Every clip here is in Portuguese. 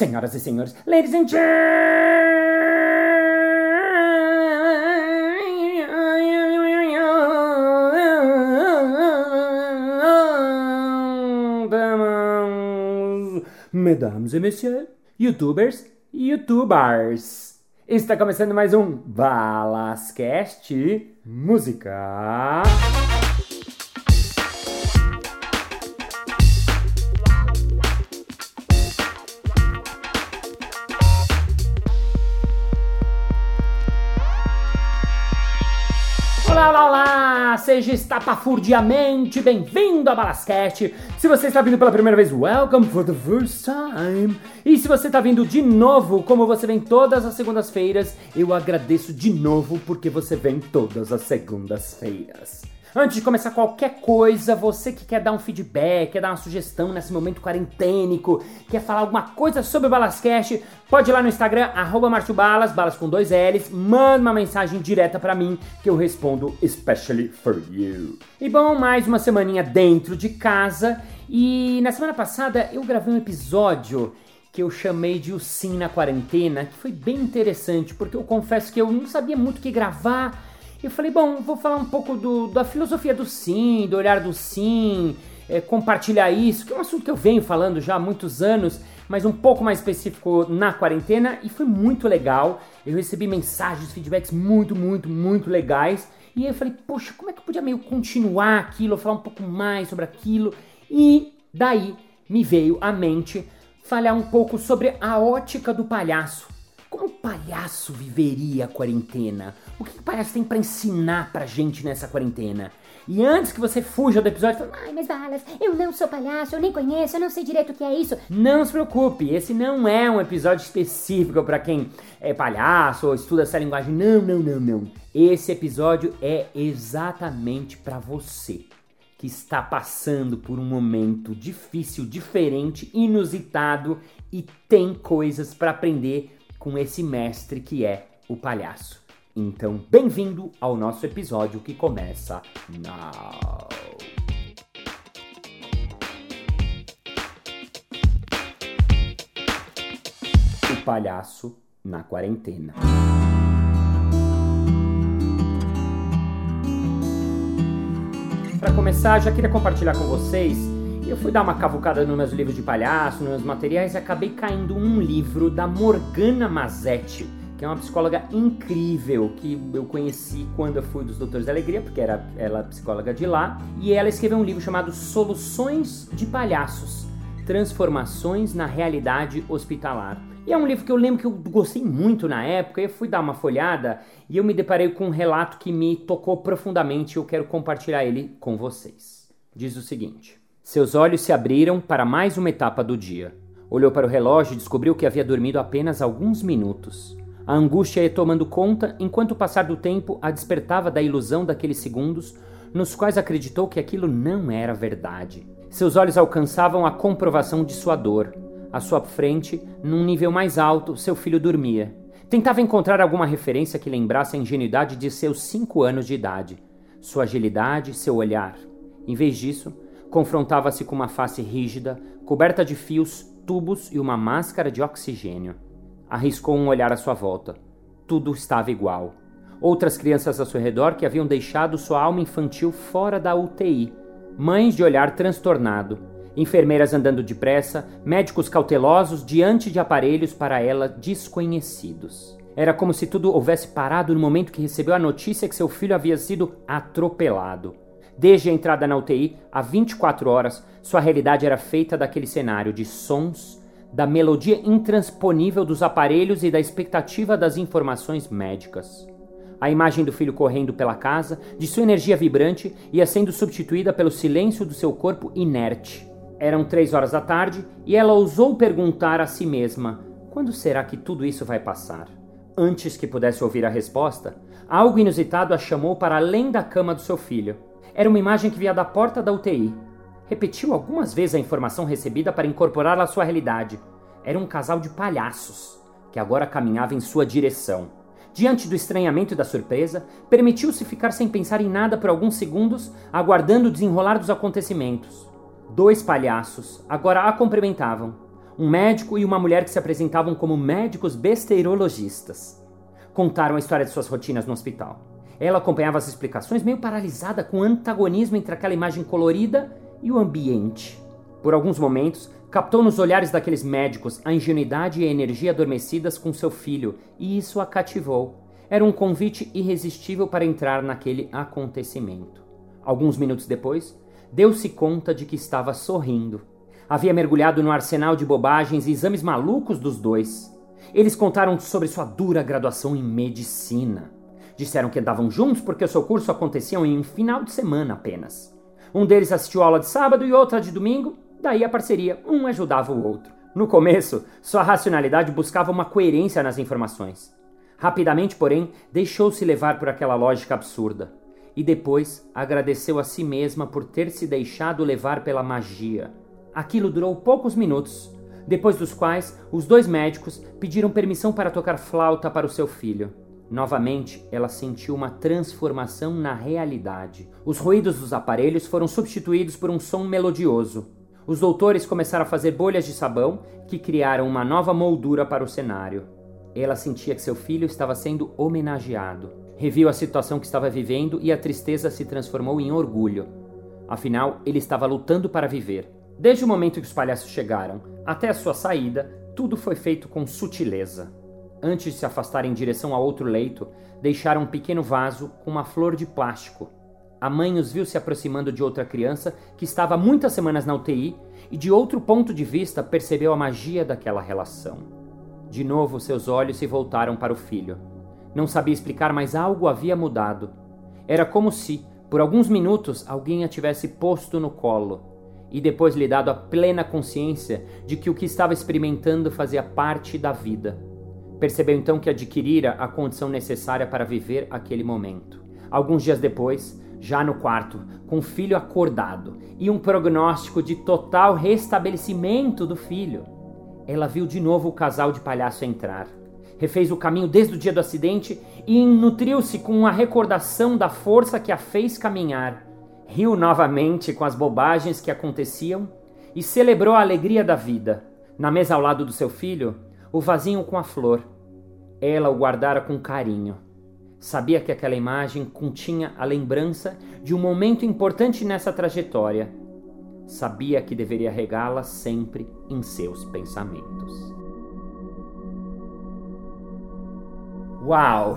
Senhoras e senhores, ladies and gentlemen, mesdames et messieurs, youtubers e youtubers. Está começando mais um Balascast Música. Seja estapafurdiamente bem-vindo a Balascast. Se você está vindo pela primeira vez, welcome for the first time. E se você está vindo de novo, como você vem todas as segundas-feiras, eu agradeço de novo porque você vem todas as segundas-feiras. Antes de começar qualquer coisa, você que quer dar um feedback, quer dar uma sugestão nesse momento quarentênico, quer falar alguma coisa sobre o Balascast, pode ir lá no Instagram, arroba Balas, balas com dois L's, manda uma mensagem direta pra mim que eu respondo especially for you. E bom, mais uma semaninha dentro de casa e na semana passada eu gravei um episódio que eu chamei de O Sim na Quarentena, que foi bem interessante, porque eu confesso que eu não sabia muito o que gravar, eu falei, bom, vou falar um pouco do, da filosofia do sim, do olhar do sim, é, compartilhar isso, que é um assunto que eu venho falando já há muitos anos, mas um pouco mais específico na quarentena, e foi muito legal. Eu recebi mensagens, feedbacks muito, muito, muito legais. E eu falei, poxa, como é que eu podia meio continuar aquilo, falar um pouco mais sobre aquilo? E daí me veio à mente falar um pouco sobre a ótica do palhaço. Como o palhaço viveria a quarentena? O que o palhaço tem para ensinar pra gente nessa quarentena? E antes que você fuja do episódio, fala, Ai, mas Balas, eu não sou palhaço, eu nem conheço, eu não sei direito o que é isso. não se preocupe, esse não é um episódio específico para quem é palhaço ou estuda essa linguagem. Não, não, não, não. Esse episódio é exatamente para você que está passando por um momento difícil, diferente, inusitado e tem coisas para aprender com esse mestre que é o palhaço. Então, bem-vindo ao nosso episódio que começa now. O palhaço na quarentena. Para começar, já queria compartilhar com vocês. Eu fui dar uma cavucada nos meus livros de palhaço, nos meus materiais e acabei caindo num livro da Morgana Mazetti, que é uma psicóloga incrível que eu conheci quando eu fui dos Doutores da Alegria, porque era ela psicóloga de lá, e ela escreveu um livro chamado Soluções de Palhaços: Transformações na Realidade Hospitalar. E é um livro que eu lembro que eu gostei muito na época, eu fui dar uma folhada e eu me deparei com um relato que me tocou profundamente e eu quero compartilhar ele com vocês. Diz o seguinte: Seus olhos se abriram para mais uma etapa do dia. Olhou para o relógio e descobriu que havia dormido apenas alguns minutos. A angústia ia tomando conta enquanto o passar do tempo a despertava da ilusão daqueles segundos nos quais acreditou que aquilo não era verdade. Seus olhos alcançavam a comprovação de sua dor. À sua frente, num nível mais alto, seu filho dormia. Tentava encontrar alguma referência que lembrasse a ingenuidade de seus cinco anos de idade, sua agilidade, seu olhar. Em vez disso, confrontava-se com uma face rígida, coberta de fios, tubos e uma máscara de oxigênio. Arriscou um olhar à sua volta. Tudo estava igual. Outras crianças ao seu redor que haviam deixado sua alma infantil fora da UTI. Mães de olhar transtornado. Enfermeiras andando depressa, médicos cautelosos diante de aparelhos para ela desconhecidos. Era como se tudo houvesse parado no momento que recebeu a notícia que seu filho havia sido atropelado. Desde a entrada na UTI, há 24 horas, sua realidade era feita daquele cenário de sons, da melodia intransponível dos aparelhos e da expectativa das informações médicas. A imagem do filho correndo pela casa, de sua energia vibrante, ia sendo substituída pelo silêncio do seu corpo inerte. Eram três horas da tarde e ela ousou perguntar a si mesma: quando será que tudo isso vai passar? Antes que pudesse ouvir a resposta, algo inusitado a chamou para além da cama do seu filho. Era uma imagem que via da porta da UTI. Repetiu algumas vezes a informação recebida para incorporá-la à sua realidade. Era um casal de palhaços que agora caminhava em sua direção. Diante do estranhamento e da surpresa, permitiu-se ficar sem pensar em nada por alguns segundos, aguardando o desenrolar dos acontecimentos. Dois palhaços agora a cumprimentavam. um médico e uma mulher que se apresentavam como médicos besteirologistas. Contaram a história de suas rotinas no hospital. Ela acompanhava as explicações meio paralisada com o antagonismo entre aquela imagem colorida e o ambiente. Por alguns momentos, captou nos olhares daqueles médicos a ingenuidade e a energia adormecidas com seu filho, e isso a cativou. Era um convite irresistível para entrar naquele acontecimento. Alguns minutos depois, deu-se conta de que estava sorrindo. Havia mergulhado no arsenal de bobagens e exames malucos dos dois. Eles contaram sobre sua dura graduação em medicina. Disseram que andavam juntos porque o seu curso acontecia em um final de semana apenas. Um deles assistiu aula de sábado e outra de domingo, daí a parceria, um ajudava o outro. No começo, sua racionalidade buscava uma coerência nas informações. Rapidamente, porém, deixou-se levar por aquela lógica absurda. E depois agradeceu a si mesma por ter se deixado levar pela magia. Aquilo durou poucos minutos, depois dos quais os dois médicos pediram permissão para tocar flauta para o seu filho. Novamente, ela sentiu uma transformação na realidade. Os ruídos dos aparelhos foram substituídos por um som melodioso. Os doutores começaram a fazer bolhas de sabão que criaram uma nova moldura para o cenário. Ela sentia que seu filho estava sendo homenageado. Reviu a situação que estava vivendo e a tristeza se transformou em orgulho. Afinal, ele estava lutando para viver. Desde o momento que os palhaços chegaram até a sua saída, tudo foi feito com sutileza. Antes de se afastar em direção a outro leito, deixaram um pequeno vaso com uma flor de plástico. A mãe os viu se aproximando de outra criança que estava muitas semanas na UTI e, de outro ponto de vista, percebeu a magia daquela relação. De novo, seus olhos se voltaram para o filho. Não sabia explicar, mas algo havia mudado. Era como se, por alguns minutos, alguém a tivesse posto no colo e depois lhe dado a plena consciência de que o que estava experimentando fazia parte da vida. Percebeu então que adquirira a condição necessária para viver aquele momento. Alguns dias depois, já no quarto, com o filho acordado e um prognóstico de total restabelecimento do filho, ela viu de novo o casal de palhaço entrar. Refez o caminho desde o dia do acidente e nutriu-se com a recordação da força que a fez caminhar. Riu novamente com as bobagens que aconteciam e celebrou a alegria da vida. Na mesa ao lado do seu filho, o vasinho com a flor. Ela o guardara com carinho. Sabia que aquela imagem continha a lembrança de um momento importante nessa trajetória. Sabia que deveria regá-la sempre em seus pensamentos. Uau!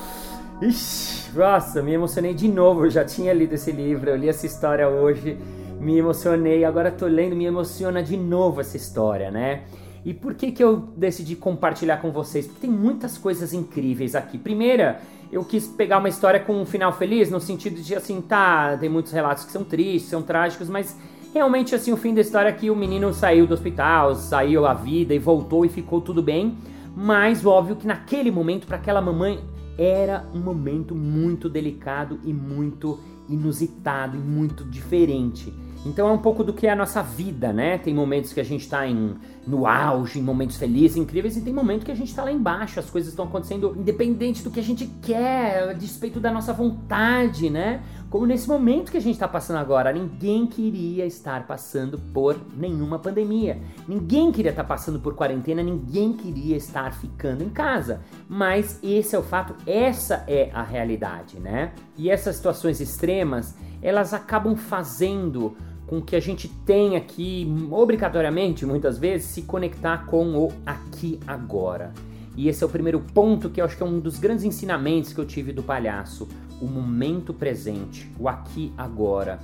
Ixi, nossa, me emocionei de novo. Eu já tinha lido esse livro, eu li essa história hoje, me emocionei. Agora tô lendo, me emociona de novo essa história, né? E por que, que eu decidi compartilhar com vocês? Porque tem muitas coisas incríveis aqui. Primeira, eu quis pegar uma história com um final feliz, no sentido de assim, tá, tem muitos relatos que são tristes, são trágicos, mas realmente assim, o fim da história é que o menino saiu do hospital, saiu a vida e voltou e ficou tudo bem. Mas óbvio que naquele momento, para aquela mamãe, era um momento muito delicado e muito inusitado e muito diferente. Então é um pouco do que é a nossa vida, né? Tem momentos que a gente está no auge, em momentos felizes, incríveis, e tem momentos que a gente está lá embaixo, as coisas estão acontecendo independente do que a gente quer, a despeito da nossa vontade, né? Como nesse momento que a gente está passando agora, ninguém queria estar passando por nenhuma pandemia. Ninguém queria estar tá passando por quarentena, ninguém queria estar ficando em casa. Mas esse é o fato, essa é a realidade, né? E essas situações extremas, elas acabam fazendo com que a gente tenha que, obrigatoriamente, muitas vezes, se conectar com o aqui agora. E esse é o primeiro ponto que eu acho que é um dos grandes ensinamentos que eu tive do palhaço o momento presente, o aqui agora.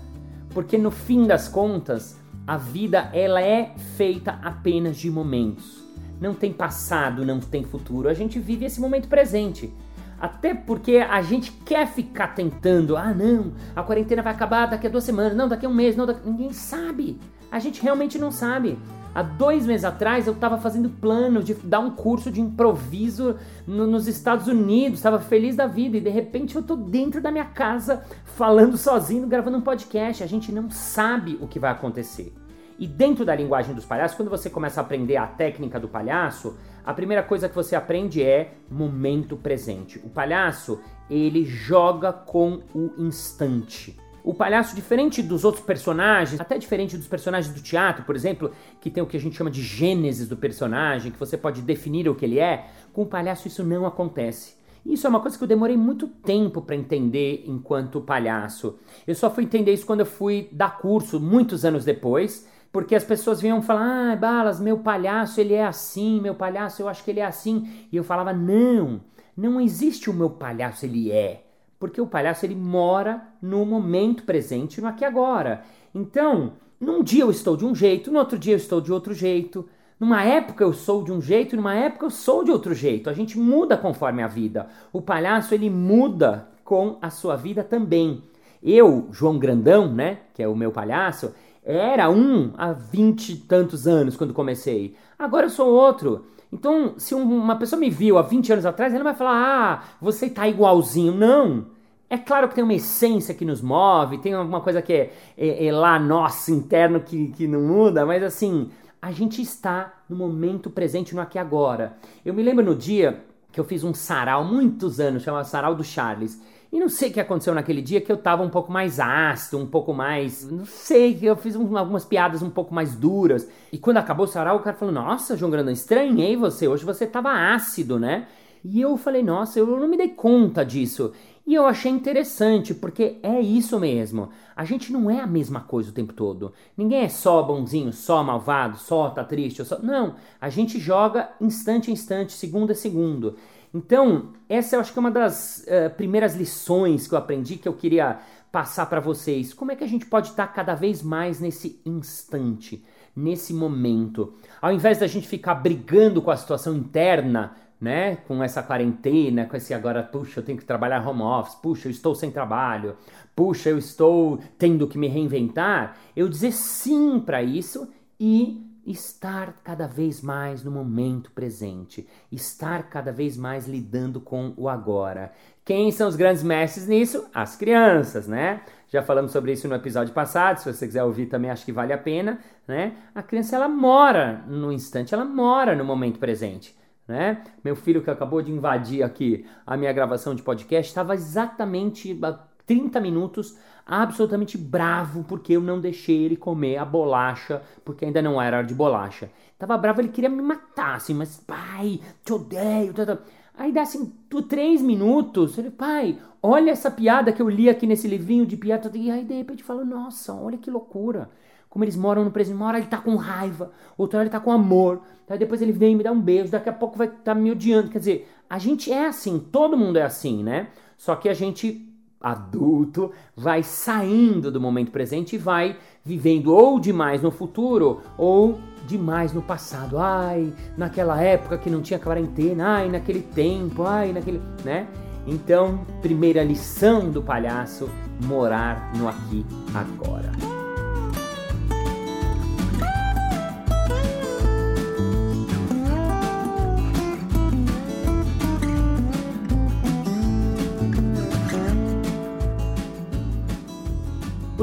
Porque no fim das contas, a vida ela é feita apenas de momentos. Não tem passado, não tem futuro. A gente vive esse momento presente. Até porque a gente quer ficar tentando, ah não, a quarentena vai acabar daqui a duas semanas, não, daqui a um mês, não, daqui... ninguém sabe. A gente realmente não sabe. Há dois meses atrás eu estava fazendo plano de dar um curso de improviso no, nos Estados Unidos, estava feliz da vida e de repente eu tô dentro da minha casa falando sozinho, gravando um podcast. A gente não sabe o que vai acontecer. E dentro da linguagem dos palhaços, quando você começa a aprender a técnica do palhaço, a primeira coisa que você aprende é momento presente. O palhaço, ele joga com o instante. o palhaço, diferente dos outros personagens, até diferente dos personagens do teatro, por exemplo, que tem o que a gente chama de gênesis do personagem, que você pode definir o que ele é, com o palhaço isso não acontece. Isso é uma coisa que eu demorei muito tempo para entender enquanto palhaço. Eu só fui entender isso quando eu fui dar curso, muitos anos depois, porque as pessoas vinham falar: ah, Balas, meu palhaço ele é assim, meu palhaço eu acho que ele é assim. E eu falava: não, não existe o meu palhaço, ele é porque o palhaço ele mora no momento presente, no aqui e agora. Então, num dia eu estou de um jeito, no outro dia eu estou de outro jeito. Numa época eu sou de um jeito, numa época eu sou de outro jeito. A gente muda conforme a vida. O palhaço ele muda com a sua vida também. Eu, João Grandão, né, que é o meu palhaço, era um há vinte e tantos anos quando comecei. Agora eu sou outro. Então, se uma pessoa me viu há 20 anos atrás, ela vai falar: ah, você tá igualzinho. Não. É claro que tem uma essência que nos move, tem alguma coisa que é, é, é lá nosso interno que, que não muda, mas assim, a gente está no momento presente, no aqui e agora. Eu me lembro no dia que eu fiz um sarau, muitos anos, chamado Sarau do Charles. E não sei o que aconteceu naquele dia que eu tava um pouco mais ácido, um pouco mais. Não sei, que eu fiz um, algumas piadas um pouco mais duras. E quando acabou o sarau, o cara falou: Nossa, João Grandão, estranhei você, hoje você tava ácido, né? E eu falei: Nossa, eu não me dei conta disso. E eu achei interessante, porque é isso mesmo. A gente não é a mesma coisa o tempo todo. Ninguém é só bonzinho, só malvado, só tá triste. Só... Não, a gente joga instante a instante, segundo a segundo. Então, essa eu acho que é uma das uh, primeiras lições que eu aprendi que eu queria passar para vocês. Como é que a gente pode estar cada vez mais nesse instante, nesse momento? Ao invés da gente ficar brigando com a situação interna, né, com essa quarentena, com esse agora, puxa, eu tenho que trabalhar home office, puxa, eu estou sem trabalho, puxa, eu estou tendo que me reinventar, eu dizer sim para isso e estar cada vez mais no momento presente, estar cada vez mais lidando com o agora. Quem são os grandes mestres nisso? As crianças, né? Já falamos sobre isso no episódio passado, se você quiser ouvir também acho que vale a pena, né? A criança ela mora no instante, ela mora no momento presente né? Meu filho que acabou de invadir aqui a minha gravação de podcast estava exatamente 30 minutos absolutamente bravo porque eu não deixei ele comer a bolacha, porque ainda não era hora de bolacha. Tava bravo, ele queria me matar, assim, mas pai, te odeio. Tá, tá. Aí dá assim, três minutos, ele, pai, olha essa piada que eu li aqui nesse livrinho de piada. E aí de repente fala, nossa, olha que loucura como eles moram no presente. Uma hora ele tá com raiva, outra hora ele tá com amor. Aí depois ele vem me dar um beijo, daqui a pouco vai estar tá me odiando. Quer dizer, a gente é assim, todo mundo é assim, né? Só que a gente, adulto, vai saindo do momento presente e vai vivendo ou demais no futuro ou demais no passado. Ai, naquela época que não tinha quarentena, ai, naquele tempo, ai, naquele. né? Então, primeira lição do palhaço: morar no aqui agora.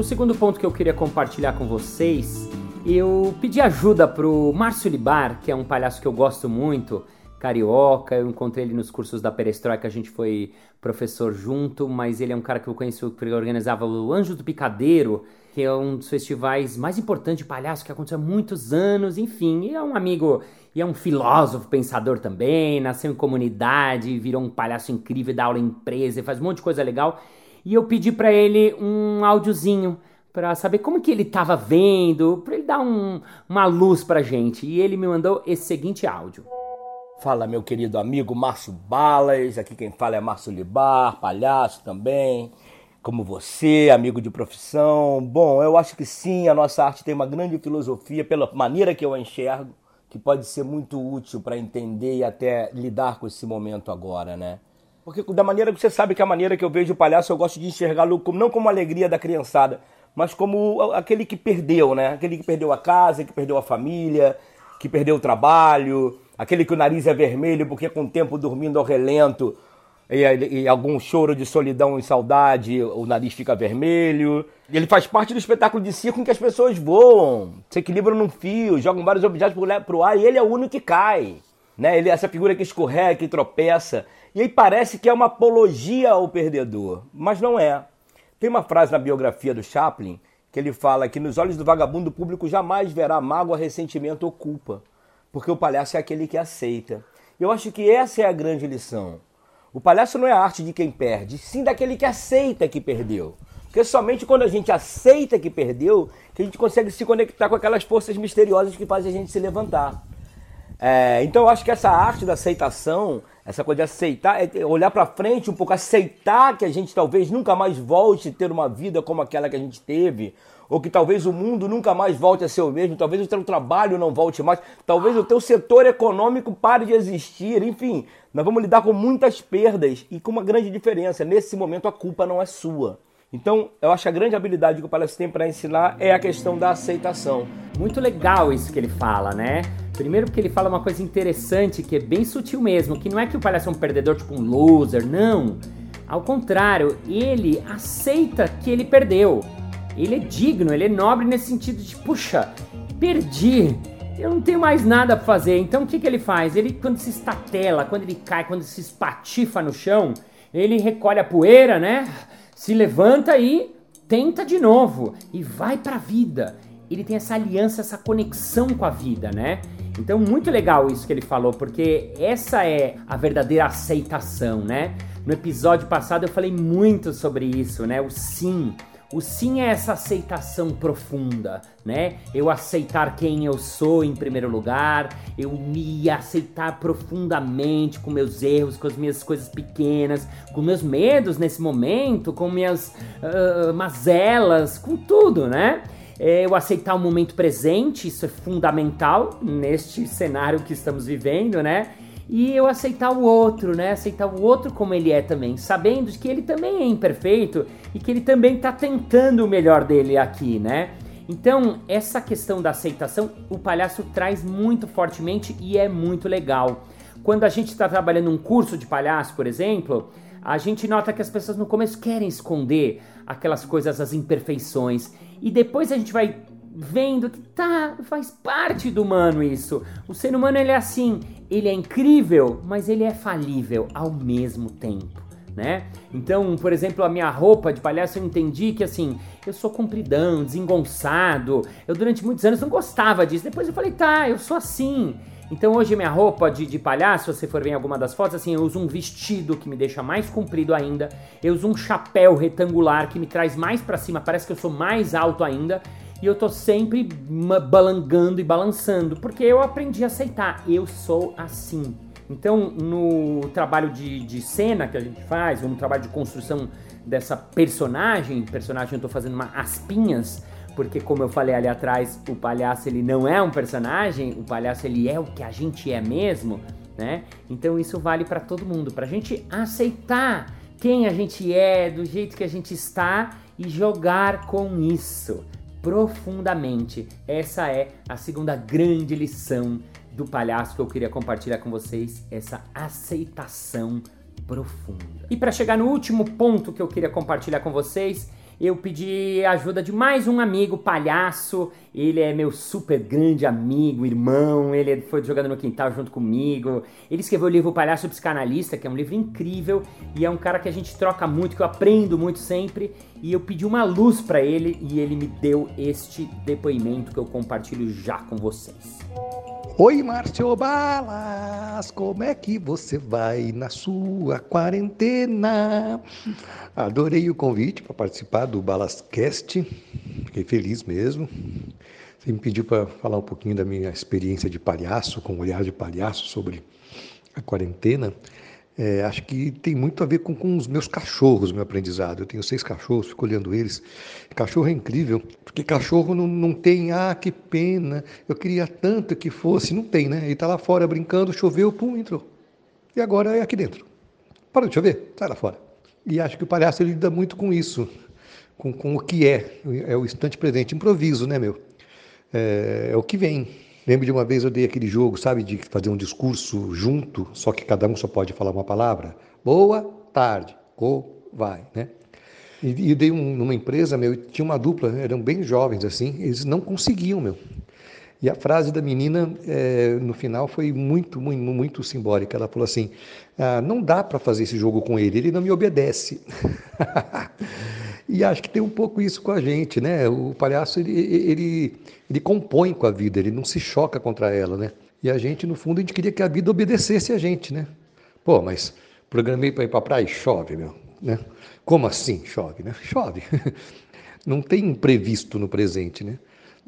O segundo ponto que eu queria compartilhar com vocês, eu pedi ajuda pro Márcio Libar, que é um palhaço que eu gosto muito, carioca, eu encontrei ele nos cursos da Perestroika, a gente foi professor junto, mas ele é um cara que eu conheço que organizava o Anjo do Picadeiro, que é um dos festivais mais importantes de palhaço que aconteceu há muitos anos, enfim, e é um amigo e é um filósofo pensador também, nasceu em comunidade, virou um palhaço incrível, dá aula em empresa, faz um monte de coisa legal e eu pedi para ele um áudiozinho para saber como que ele estava vendo, para ele dar um, uma luz para gente. E ele me mandou esse seguinte áudio. Fala, meu querido amigo Márcio Balas, aqui quem fala é Márcio Libar, palhaço também, como você, amigo de profissão. Bom, eu acho que sim, a nossa arte tem uma grande filosofia, pela maneira que eu a enxergo, que pode ser muito útil para entender e até lidar com esse momento agora, né? Porque da maneira que você sabe que a maneira que eu vejo o palhaço, eu gosto de enxergá-lo não como alegria da criançada, mas como aquele que perdeu, né? Aquele que perdeu a casa, que perdeu a família, que perdeu o trabalho, aquele que o nariz é vermelho porque com o tempo dormindo ao relento e, e, algum choro de solidão e saudade, o nariz fica vermelho. Ele faz parte do espetáculo de circo em que as pessoas voam, se equilibram num fio, jogam vários objetos para o ar e ele é o único que cai. Né? Ele é essa figura que escorrega, que tropeça. E aí parece que é uma apologia ao perdedor, mas não é. Tem uma frase na biografia do Chaplin que ele fala que nos olhos do vagabundo o público jamais verá mágoa, ressentimento ou culpa, porque o palhaço é aquele que aceita. Eu acho que essa é a grande lição. O palhaço não é a arte de quem perde, sim daquele que aceita que perdeu. Porque somente quando a gente aceita que perdeu, que a gente consegue se conectar com aquelas forças misteriosas que fazem a gente se levantar. É, então eu acho que essa arte da aceitação, essa coisa de aceitar, é olhar para frente um pouco, aceitar que a gente talvez nunca mais volte a ter uma vida como aquela que a gente teve, ou que talvez o mundo nunca mais volte a ser o mesmo, talvez o teu trabalho não volte mais, talvez o teu setor econômico pare de existir, enfim, nós vamos lidar com muitas perdas e com uma grande diferença. Nesse momento a culpa não é sua. Então, eu acho que a grande habilidade que o palhaço tem para ensinar é a questão da aceitação. Muito legal isso que ele fala, né? Primeiro porque ele fala uma coisa interessante que é bem sutil mesmo, que não é que o palhaço é um perdedor, tipo um loser, não. Ao contrário, ele aceita que ele perdeu. Ele é digno, ele é nobre nesse sentido de, puxa, perdi, eu não tenho mais nada para fazer. Então o que, que ele faz? Ele, quando se estatela, quando ele cai, quando se espatifa no chão, ele recolhe a poeira, né? se levanta e tenta de novo e vai para a vida. Ele tem essa aliança, essa conexão com a vida, né? Então, muito legal isso que ele falou, porque essa é a verdadeira aceitação, né? No episódio passado eu falei muito sobre isso, né? O sim. O sim é essa aceitação profunda, né? Eu aceitar quem eu sou em primeiro lugar, eu me aceitar profundamente com meus erros, com as minhas coisas pequenas, com meus medos nesse momento, com minhas uh, mazelas, com tudo, né? É, eu aceitar o momento presente, isso é fundamental neste cenário que estamos vivendo, né? e eu aceitar o outro, né? Aceitar o outro como ele é também, sabendo que ele também é imperfeito e que ele também está tentando o melhor dele aqui, né? Então, essa questão da aceitação, o palhaço traz muito fortemente e é muito legal. Quando a gente está trabalhando um curso de palhaço, por exemplo, a gente nota que as pessoas no começo querem esconder aquelas coisas, as imperfeições, e depois a gente vai vendo que tá, faz parte do humano isso. O ser humano ele é assim, ele é incrível, mas ele é falível ao mesmo tempo. Né? Então, por exemplo, a minha roupa de palhaço eu entendi que assim, eu sou compridão, desengonçado. Eu durante muitos anos não gostava disso. Depois eu falei, tá, eu sou assim. Então hoje minha roupa de, de palhaço, se você for ver em alguma das fotos, assim, eu uso um vestido que me deixa mais comprido ainda. Eu uso um chapéu retangular que me traz mais para cima, parece que eu sou mais alto ainda e eu tô sempre balangando e balançando, porque eu aprendi a aceitar, eu sou assim. Então, no trabalho de, de cena que a gente faz, ou no trabalho de construção dessa personagem, personagem eu tô fazendo uma aspinhas, porque como eu falei ali atrás, o palhaço ele não é um personagem, o palhaço ele é o que a gente é mesmo, né? Então isso vale para todo mundo, pra gente aceitar quem a gente é, do jeito que a gente está e jogar com isso profundamente. Essa é a segunda grande lição do palhaço que eu queria compartilhar com vocês, essa aceitação profunda. E para chegar no último ponto que eu queria compartilhar com vocês, eu pedi ajuda de mais um amigo palhaço. Ele é meu super grande amigo, irmão. Ele foi jogando no quintal junto comigo. Ele escreveu o livro Palhaço Psicanalista, que é um livro incrível e é um cara que a gente troca muito, que eu aprendo muito sempre. E eu pedi uma luz para ele e ele me deu este depoimento que eu compartilho já com vocês. Oi, Márcio Balas, como é que você vai na sua quarentena? Adorei o convite para participar do Balascast, fiquei feliz mesmo. Você me pediu para falar um pouquinho da minha experiência de palhaço, com olhar de palhaço sobre a quarentena. É, acho que tem muito a ver com, com os meus cachorros, meu aprendizado. Eu tenho seis cachorros, fico olhando eles. Cachorro é incrível, porque cachorro não, não tem, ah, que pena, eu queria tanto que fosse. Não tem, né? Ele está lá fora brincando, choveu, pum, entrou. E agora é aqui dentro. Para de chover, sai lá fora. E acho que o palhaço lida muito com isso, com, com o que é, é o instante presente, improviso, né, meu? É, é o que vem. Lembro de uma vez eu dei aquele jogo, sabe, de fazer um discurso junto, só que cada um só pode falar uma palavra. Boa tarde, ou vai, né? E, e dei um, numa empresa, meu, tinha uma dupla, eram bem jovens assim, eles não conseguiam, meu. E a frase da menina é, no final foi muito, muito, muito simbólica. Ela falou assim: ah, não dá para fazer esse jogo com ele, ele não me obedece. E acho que tem um pouco isso com a gente, né? O palhaço, ele, ele, ele compõe com a vida, ele não se choca contra ela, né? E a gente, no fundo, a gente queria que a vida obedecesse a gente, né? Pô, mas programei para ir para praia e chove, meu, né? Como assim chove, né? Chove. Não tem imprevisto no presente, né?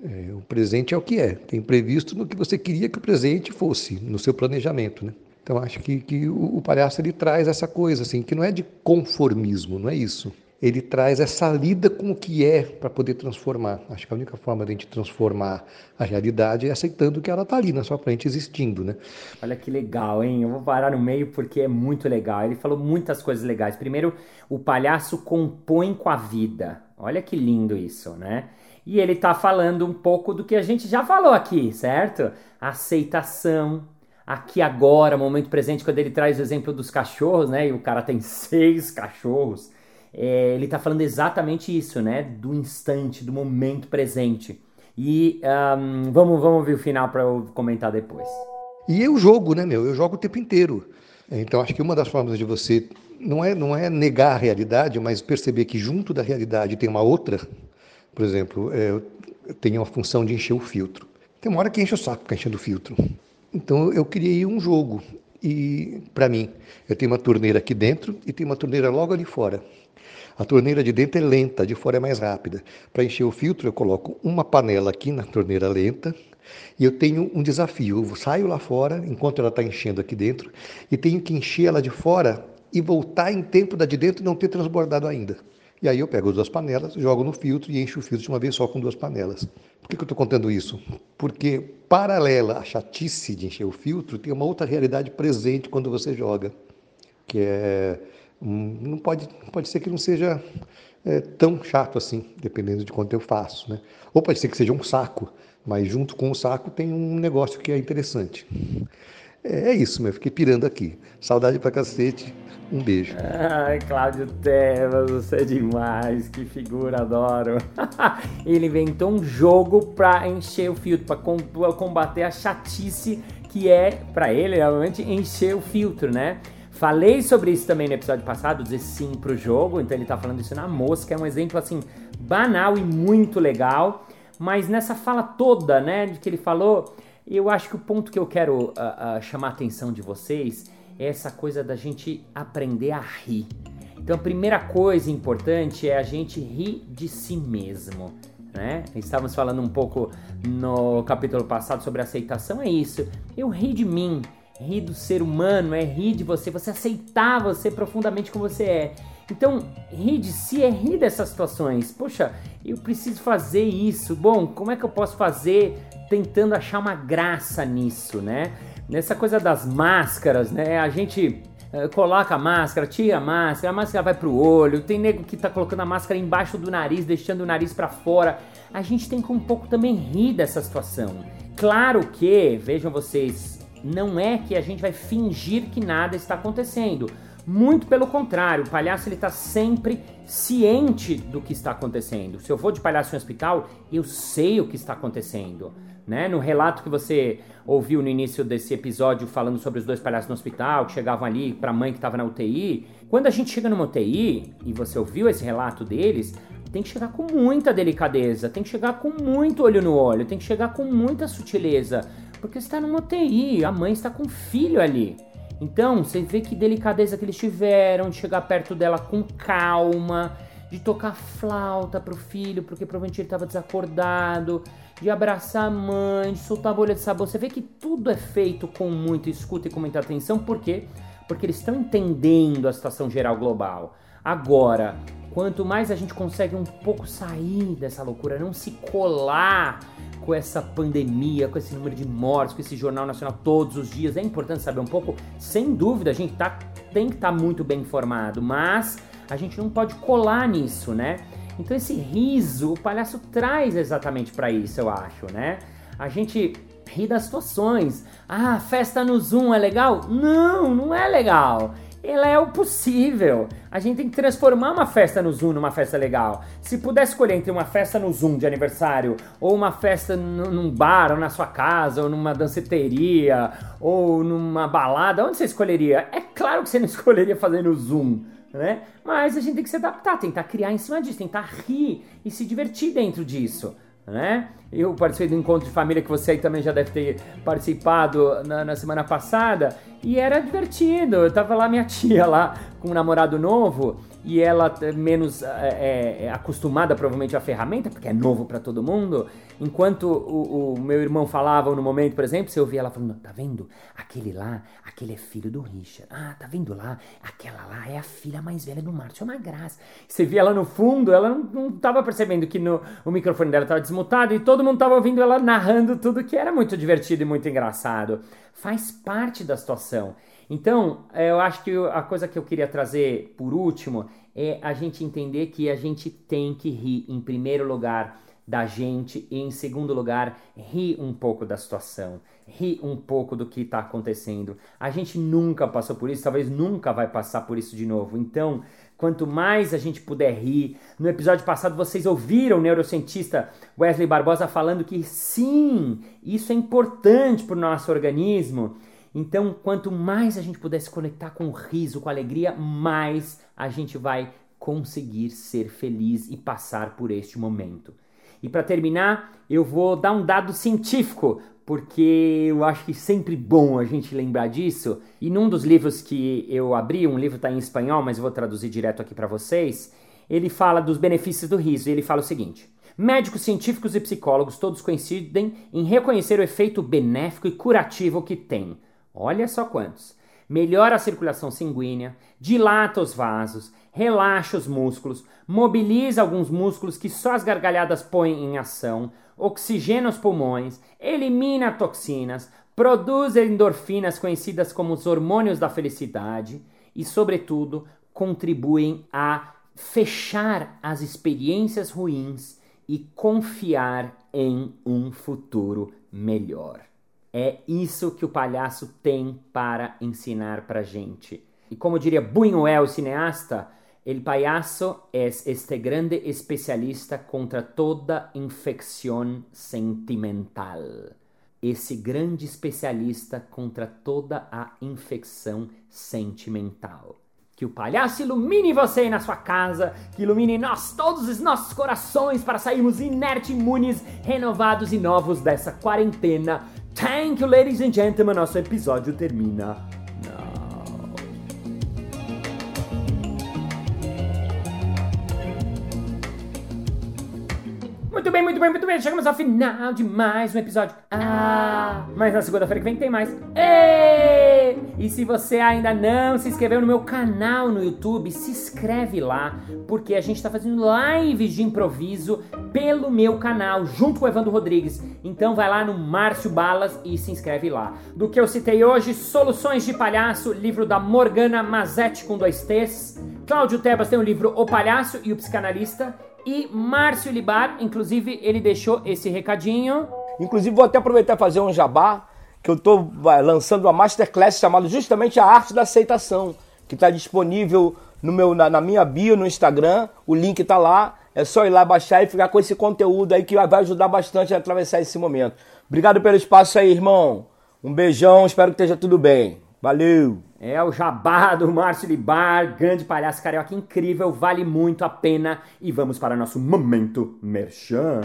É, o presente é o que é. Tem previsto no que você queria que o presente fosse, no seu planejamento, né? Então acho que, que o palhaço ele traz essa coisa assim, que não é de conformismo, não é isso ele traz essa lida com o que é para poder transformar. Acho que a única forma de a gente transformar a realidade é aceitando que ela está ali na sua frente existindo, né? Olha que legal, hein? Eu vou parar no meio porque é muito legal. Ele falou muitas coisas legais. Primeiro, o palhaço compõe com a vida. Olha que lindo isso, né? E ele está falando um pouco do que a gente já falou aqui, certo? Aceitação, aqui agora, momento presente, quando ele traz o exemplo dos cachorros, né? E o cara tem seis cachorros é, ele está falando exatamente isso, né? Do instante, do momento presente. E um, vamos, vamos ver o final para eu comentar depois. E eu jogo, né, meu? Eu jogo o tempo inteiro. Então acho que uma das formas de você não é não é negar a realidade, mas perceber que junto da realidade tem uma outra. Por exemplo, é, eu tenho a função de encher o filtro. Tem uma hora que enche o saco ficar enchendo o filtro. Então eu criei um jogo e para mim eu tenho uma torneira aqui dentro e tem uma torneira logo ali fora. A torneira de dentro é lenta, de fora é mais rápida. Para encher o filtro, eu coloco uma panela aqui na torneira lenta e eu tenho um desafio. Eu saio lá fora, enquanto ela está enchendo aqui dentro, e tenho que encher ela de fora e voltar em tempo da de dentro não ter transbordado ainda. E aí eu pego as duas panelas, jogo no filtro e encho o filtro de uma vez só com duas panelas. Por que, que eu estou contando isso? Porque, paralela à chatice de encher o filtro, tem uma outra realidade presente quando você joga, que é não pode, pode ser que não seja é, tão chato assim, dependendo de quanto eu faço. Né? Ou pode ser que seja um saco, mas junto com o saco tem um negócio que é interessante. É, é isso, meu. Fiquei pirando aqui. Saudade pra cacete. Um beijo. Ai, Cláudio Tevas, você é demais. Que figura, adoro. Ele inventou um jogo pra encher o filtro, pra combater a chatice que é, pra ele, realmente, encher o filtro, né? Falei sobre isso também no episódio passado, dizer sim pro jogo, então ele tá falando isso na mosca, é um exemplo assim banal e muito legal, mas nessa fala toda, né, de que ele falou, eu acho que o ponto que eu quero uh, uh, chamar a atenção de vocês é essa coisa da gente aprender a rir. Então a primeira coisa importante é a gente rir de si mesmo. Né? Estávamos falando um pouco no capítulo passado sobre aceitação, é isso. Eu ri de mim, rir do ser humano, é rir de você, você aceitar você profundamente como você é. Então, rir de si é rir dessas situações. Poxa, eu preciso fazer isso. Bom, como é que eu posso fazer tentando achar uma graça nisso, né? Nessa coisa das máscaras, né? A gente uh, coloca a máscara, tira a máscara, a máscara vai pro olho. Tem nego que tá colocando a máscara embaixo do nariz, deixando o nariz para fora. A gente tem que um pouco também rir dessa situação. Claro que, vejam vocês, não é que a gente vai fingir que nada está acontecendo. Muito pelo contrário, o palhaço ele está sempre ciente do que está acontecendo. Se eu vou de palhaço em hospital, eu sei o que está acontecendo. Né? No relato que você ouviu no início desse episódio falando sobre os dois palhaços no hospital que chegavam ali para a mãe que estava na UTI, quando a gente chega numa UTI e você ouviu esse relato deles, tem que chegar com muita delicadeza, tem que chegar com muito olho no olho, tem que chegar com muita sutileza, porque está numa UTI, a mãe está com o filho ali. Então, você vê que delicadeza que eles tiveram de chegar perto dela com calma, de tocar flauta pro filho, porque provavelmente ele estava desacordado, de abraçar a mãe, de soltar a bolha de sabor. Você vê que tudo é feito com muita escuta e com muita atenção, por quê? Porque eles estão entendendo a situação geral global. Agora, quanto mais a gente consegue um pouco sair dessa loucura, não se colar com essa pandemia, com esse número de mortes, com esse jornal nacional todos os dias, é importante saber um pouco. Sem dúvida, a gente tá, tem que estar tá muito bem informado, mas a gente não pode colar nisso, né? Então esse riso, o palhaço traz exatamente para isso, eu acho, né? A gente ri das situações. Ah, festa no Zoom é legal? Não, não é legal. Ela é o possível. A gente tem que transformar uma festa no Zoom numa festa legal. Se pudesse escolher entre uma festa no Zoom de aniversário ou uma festa num bar ou na sua casa ou numa danceteria ou numa balada, onde você escolheria? É claro que você não escolheria fazer no Zoom. Né? Mas a gente tem que se adaptar, tentar criar em cima disso, tentar rir e se divertir dentro disso né? Eu participei do encontro de família que você aí também já deve ter participado na, na, semana passada e era divertido. Eu tava lá, minha tia lá com um namorado novo e ela menos é, é, acostumada provavelmente à ferramenta, porque é novo para todo mundo. Enquanto o, o, meu irmão falava no momento, por exemplo, você ouvia ela falando: tá vendo? Aquele lá, aquele é filho do Richard. Ah, tá vendo lá? Aquela lá é a filha mais velha do. É uma graça. Você via ela no fundo, ela não, não tava percebendo que no, o microfone dela tava desmutado e todo mundo tava ouvindo ela narrando tudo que era muito divertido e muito engraçado. Faz parte da situação. Então, é, eu acho que a coisa que eu queria trazer por último é a gente entender que a gente tem que rir em primeiro lugar da gente e em segundo lugar rir um pouco da situação, rir um pouco do que está acontecendo. A gente nunca passou por isso, talvez nunca vai passar por isso de novo. Então, quanto mais a gente puder rir, no episódio passado vocês ouviram o neurocientista Wesley Barbosa falando que sim, isso é importante para o nosso organismo. Então, quanto mais a gente puder se conectar com o riso, com a alegria, mais a gente vai conseguir ser feliz e passar por este momento. E para terminar, eu vou dar um dado científico, porque eu acho que é sempre bom a gente lembrar disso. E num dos livros que eu abri, um livro está em espanhol, mas eu vou traduzir direto aqui para vocês, ele fala dos benefícios do riso. E ele fala o seguinte: Médicos, científicos e psicólogos todos coincidem em reconhecer o efeito benéfico e curativo que tem Olha só quantos. Melhora a circulação sanguínea, dilata os vasos, relaxa os músculos, mobiliza alguns músculos que só as gargalhadas põem em ação, oxigena os pulmões, elimina toxinas, produz endorfinas conhecidas como os hormônios da felicidade e, sobretudo, contribuem a fechar as experiências ruins e confiar em um futuro melhor. É isso que o palhaço tem para ensinar pra gente. E como diria Buñuel, cineasta, el payaso es este grande especialista contra toda infecção sentimental. Esse grande especialista contra toda a infecção sentimental. Que o palhaço ilumine você na sua casa, que ilumine nós, todos os nossos corações, para sairmos inertes, imunes, renovados e novos dessa quarentena Thank you, ladies and gentlemen. Nosso episódio termina Muito bem, muito bem, muito bem. Chegamos ao final de mais um episódio. Ah, mas na segunda-feira que vem tem mais. Ei! E se você ainda não se inscreveu no meu canal no YouTube, se inscreve lá, porque a gente está fazendo lives de improviso pelo meu canal, junto com o Evandro Rodrigues. Então vai lá no Márcio Balas e se inscreve lá. Do que eu citei hoje, Soluções de Palhaço, livro da Morgana Mazetti com dois T's. Cláudio Tebas tem o livro O Palhaço e o Psicanalista e Márcio Libar, inclusive, ele deixou esse recadinho. Inclusive, vou até aproveitar e fazer um jabá, que eu estou lançando uma masterclass chamada justamente A Arte da Aceitação, que está disponível no meu, na, na, minha bio no Instagram, o link está lá. É só ir lá baixar e ficar com esse conteúdo aí que vai ajudar bastante a atravessar esse momento. Obrigado pelo espaço aí, irmão. Um beijão, espero que esteja tudo bem. Valeu! É o jabá do Márcio Libar, grande palhaço carioca incrível, vale muito a pena. E vamos para nosso momento merchan.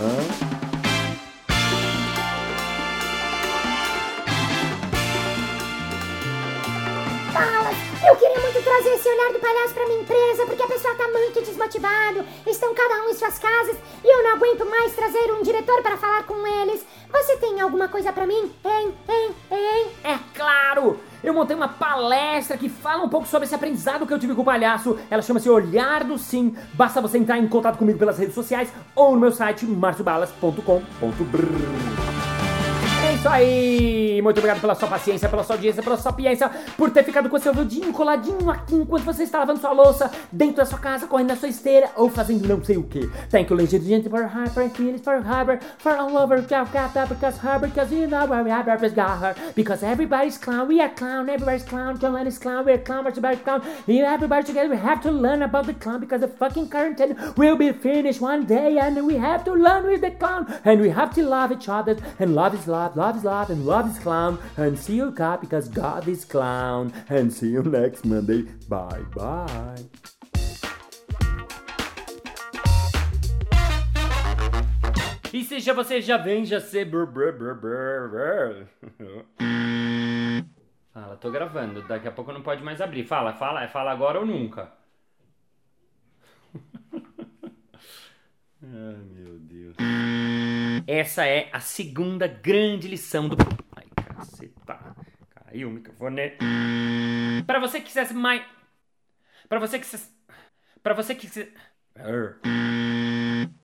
Palhaço para minha empresa, porque a pessoa tá muito desmotivado, estão cada um em suas casas e eu não aguento mais trazer um diretor para falar com eles. Você tem alguma coisa para mim? Hein, hein, hein? É claro! eu montei uma palestra que fala um pouco sobre esse aprendizado que eu tive com o palhaço. Ela chama-se Olhar do Sim. Basta você entrar em contato comigo pelas redes sociais ou no meu site marciobalas.com.br. Isso aí! Muito obrigado pela sua paciência, pela sua audiência, pela sua sapiência, por ter ficado com seu ouvidinho coladinho aqui enquanto você está lavando sua louça, dentro da sua casa, correndo na sua esteira ou fazendo não sei o que. Thank you, ladies and gentlemen, for her, for Phyllis, for all over, because Harvard, because you know where got her. Because everybody's clown, we are clown, everybody's clown, John Lennon's clown, we're clown, everybody's clown. You everybody together, we have to learn about the clown because the fucking quarantine will be finished one day and we have to learn with the clown and we have to love each other and love is love, love is love and love is clown and see you God because God is clown and see you next Monday. Bye bye. E se já você já vem, já brr. Fala, tô gravando. Daqui a pouco não pode mais abrir. Fala, fala, fala agora ou nunca. Ai, meu Deus. Essa é a segunda grande lição do. Ai, caceta. Caiu o microfone. Pra você que quisesse mais. Pra você que quisesse. Pra você que quisesse.